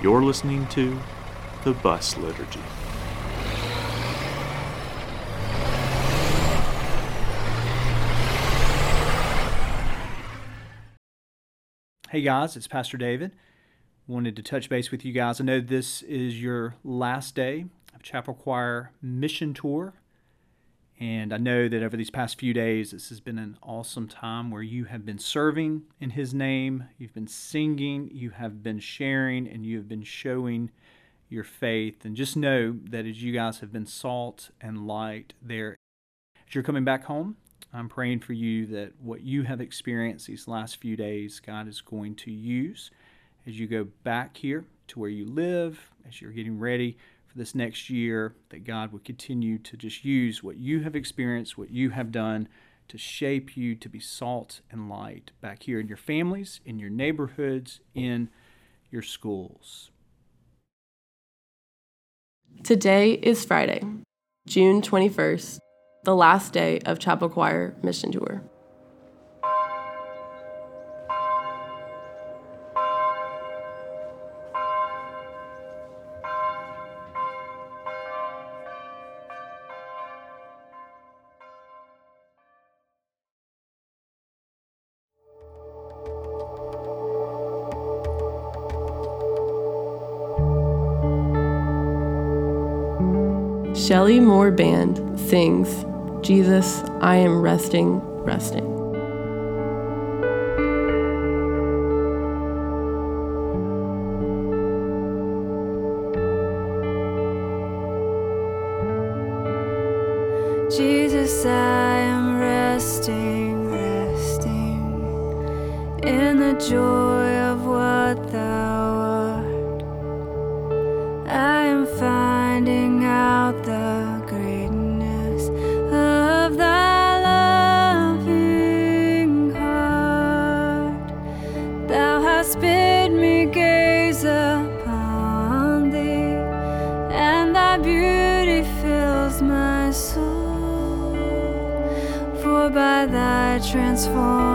You're listening to The Bus Liturgy. Hey guys, it's Pastor David. Wanted to touch base with you guys. I know this is your last day of Chapel Choir Mission Tour. And I know that over these past few days, this has been an awesome time where you have been serving in His name, you've been singing, you have been sharing, and you have been showing your faith. And just know that as you guys have been salt and light there, as you're coming back home, I'm praying for you that what you have experienced these last few days, God is going to use as you go back here to where you live, as you're getting ready this next year, that God will continue to just use what you have experienced, what you have done to shape you to be salt and light back here in your families, in your neighborhoods, in your schools. Today is Friday, June 21st, the last day of Chapel Choir Mission Tour. Shelley Moore Band sings Jesus, I am resting, resting. Jesus, I am resting, resting in the joy thy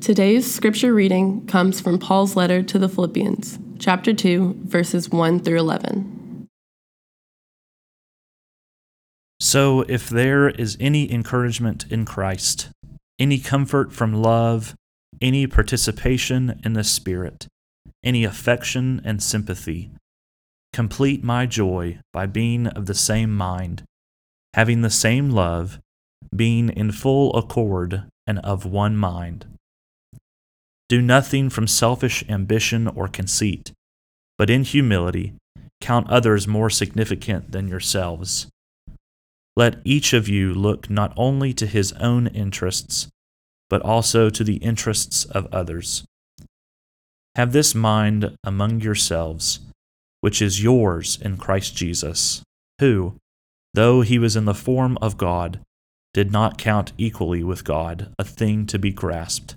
Today's scripture reading comes from Paul's letter to the Philippians, chapter 2, verses 1 through 11. So, if there is any encouragement in Christ, any comfort from love, any participation in the Spirit, any affection and sympathy, complete my joy by being of the same mind, having the same love, being in full accord and of one mind. Do nothing from selfish ambition or conceit, but in humility count others more significant than yourselves. Let each of you look not only to his own interests, but also to the interests of others. Have this mind among yourselves, which is yours in Christ Jesus, who, though he was in the form of God, did not count equally with God a thing to be grasped,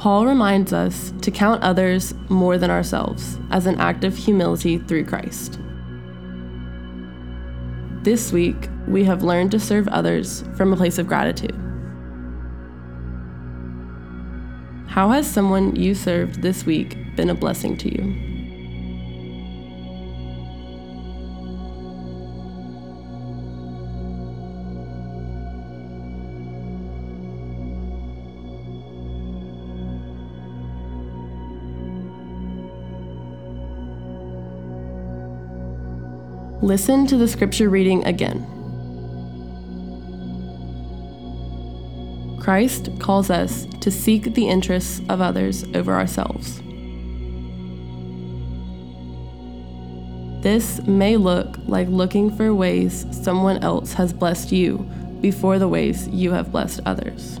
Paul reminds us to count others more than ourselves as an act of humility through Christ. This week, we have learned to serve others from a place of gratitude. How has someone you served this week been a blessing to you? Listen to the scripture reading again. Christ calls us to seek the interests of others over ourselves. This may look like looking for ways someone else has blessed you before the ways you have blessed others.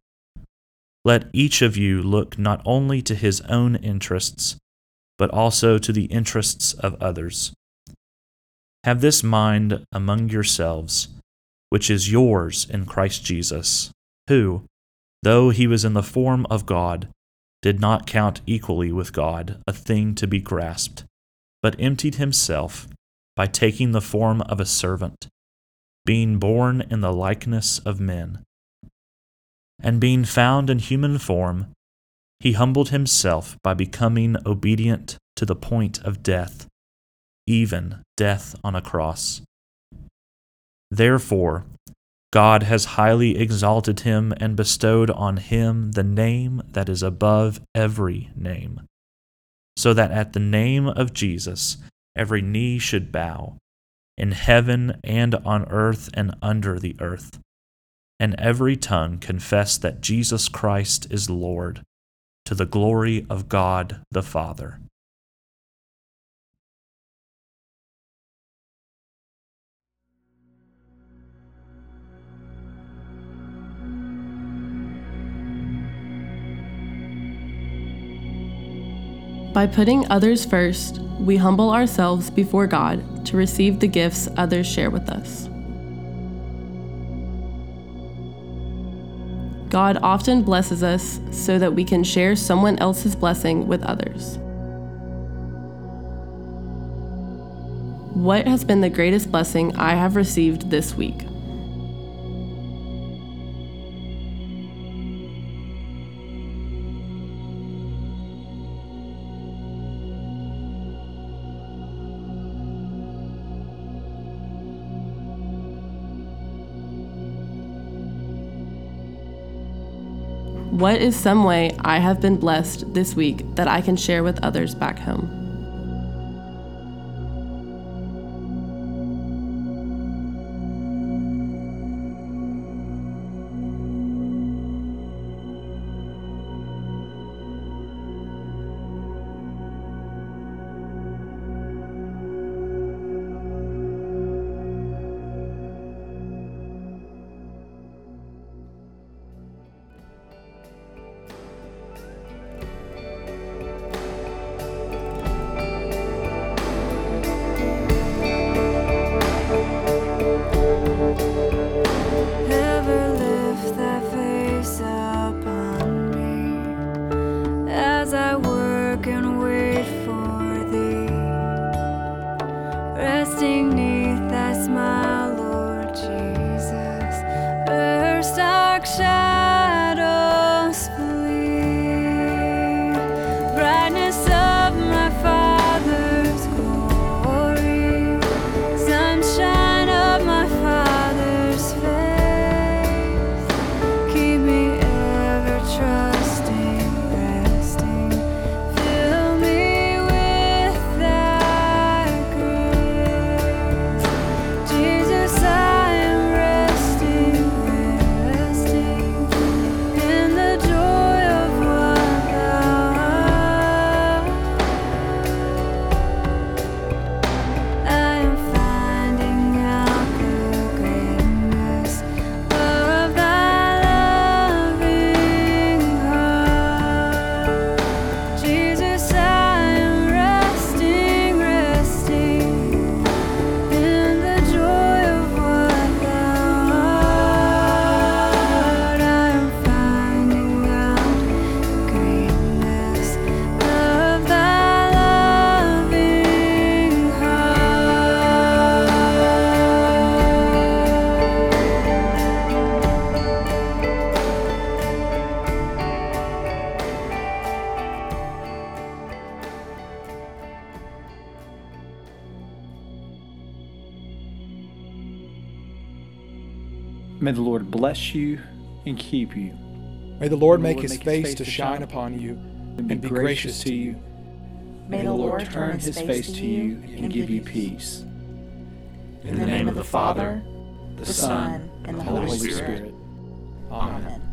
Let each of you look not only to his own interests, but also to the interests of others. Have this mind among yourselves, which is yours in Christ Jesus, who, though he was in the form of God, did not count equally with God a thing to be grasped, but emptied himself by taking the form of a servant, being born in the likeness of men and being found in human form, he humbled himself by becoming obedient to the point of death, even death on a cross. Therefore, God has highly exalted him and bestowed on him the name that is above every name, so that at the name of Jesus every knee should bow, in heaven and on earth and under the earth and every tongue confess that Jesus Christ is Lord, to the glory of God the Father. By putting others first, we humble ourselves before God to receive the gifts others share with us. God often blesses us so that we can share someone else's blessing with others. What has been the greatest blessing I have received this week? What is some way I have been blessed this week that I can share with others back home? May the Lord bless you and keep you, May the Lord make his face to shine upon you and be gracious to you. May the Lord turn his face to you and give you peace. In the name of the Father, the Son, and the Holy Spirit. Amen.